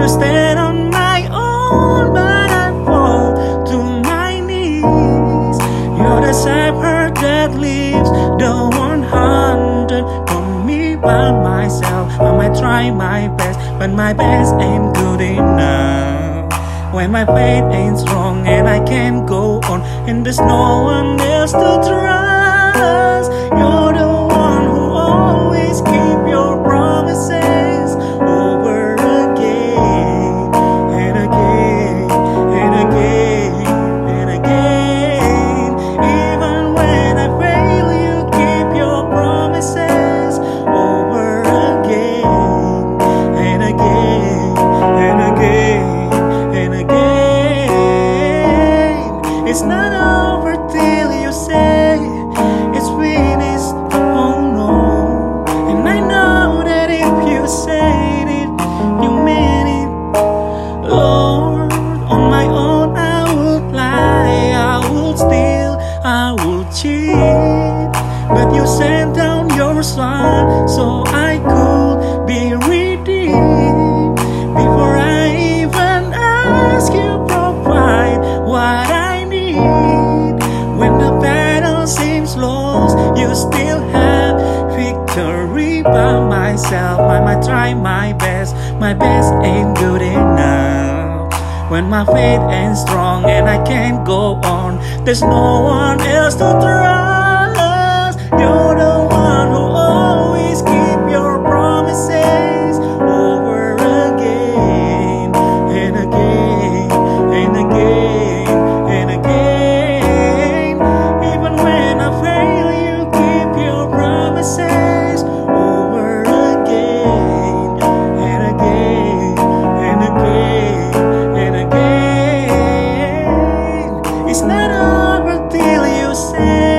to stand on my own, but I fall to my knees. You're the shepherd that leaves the 100 for me by myself. I might try my best, but my best ain't good enough. When my faith ain't strong and I can't go on, and there's no one else to over till you say it's finished. Oh no, and I know that if you said it, you meant it. Lord, on my own I would lie, I would steal, I would cheat. But you sent down your son so I could be redeemed. Myself. I might try my best, my best ain't good enough. When my faith ain't strong and I can't go on, there's no one else to trust. It's not over till you say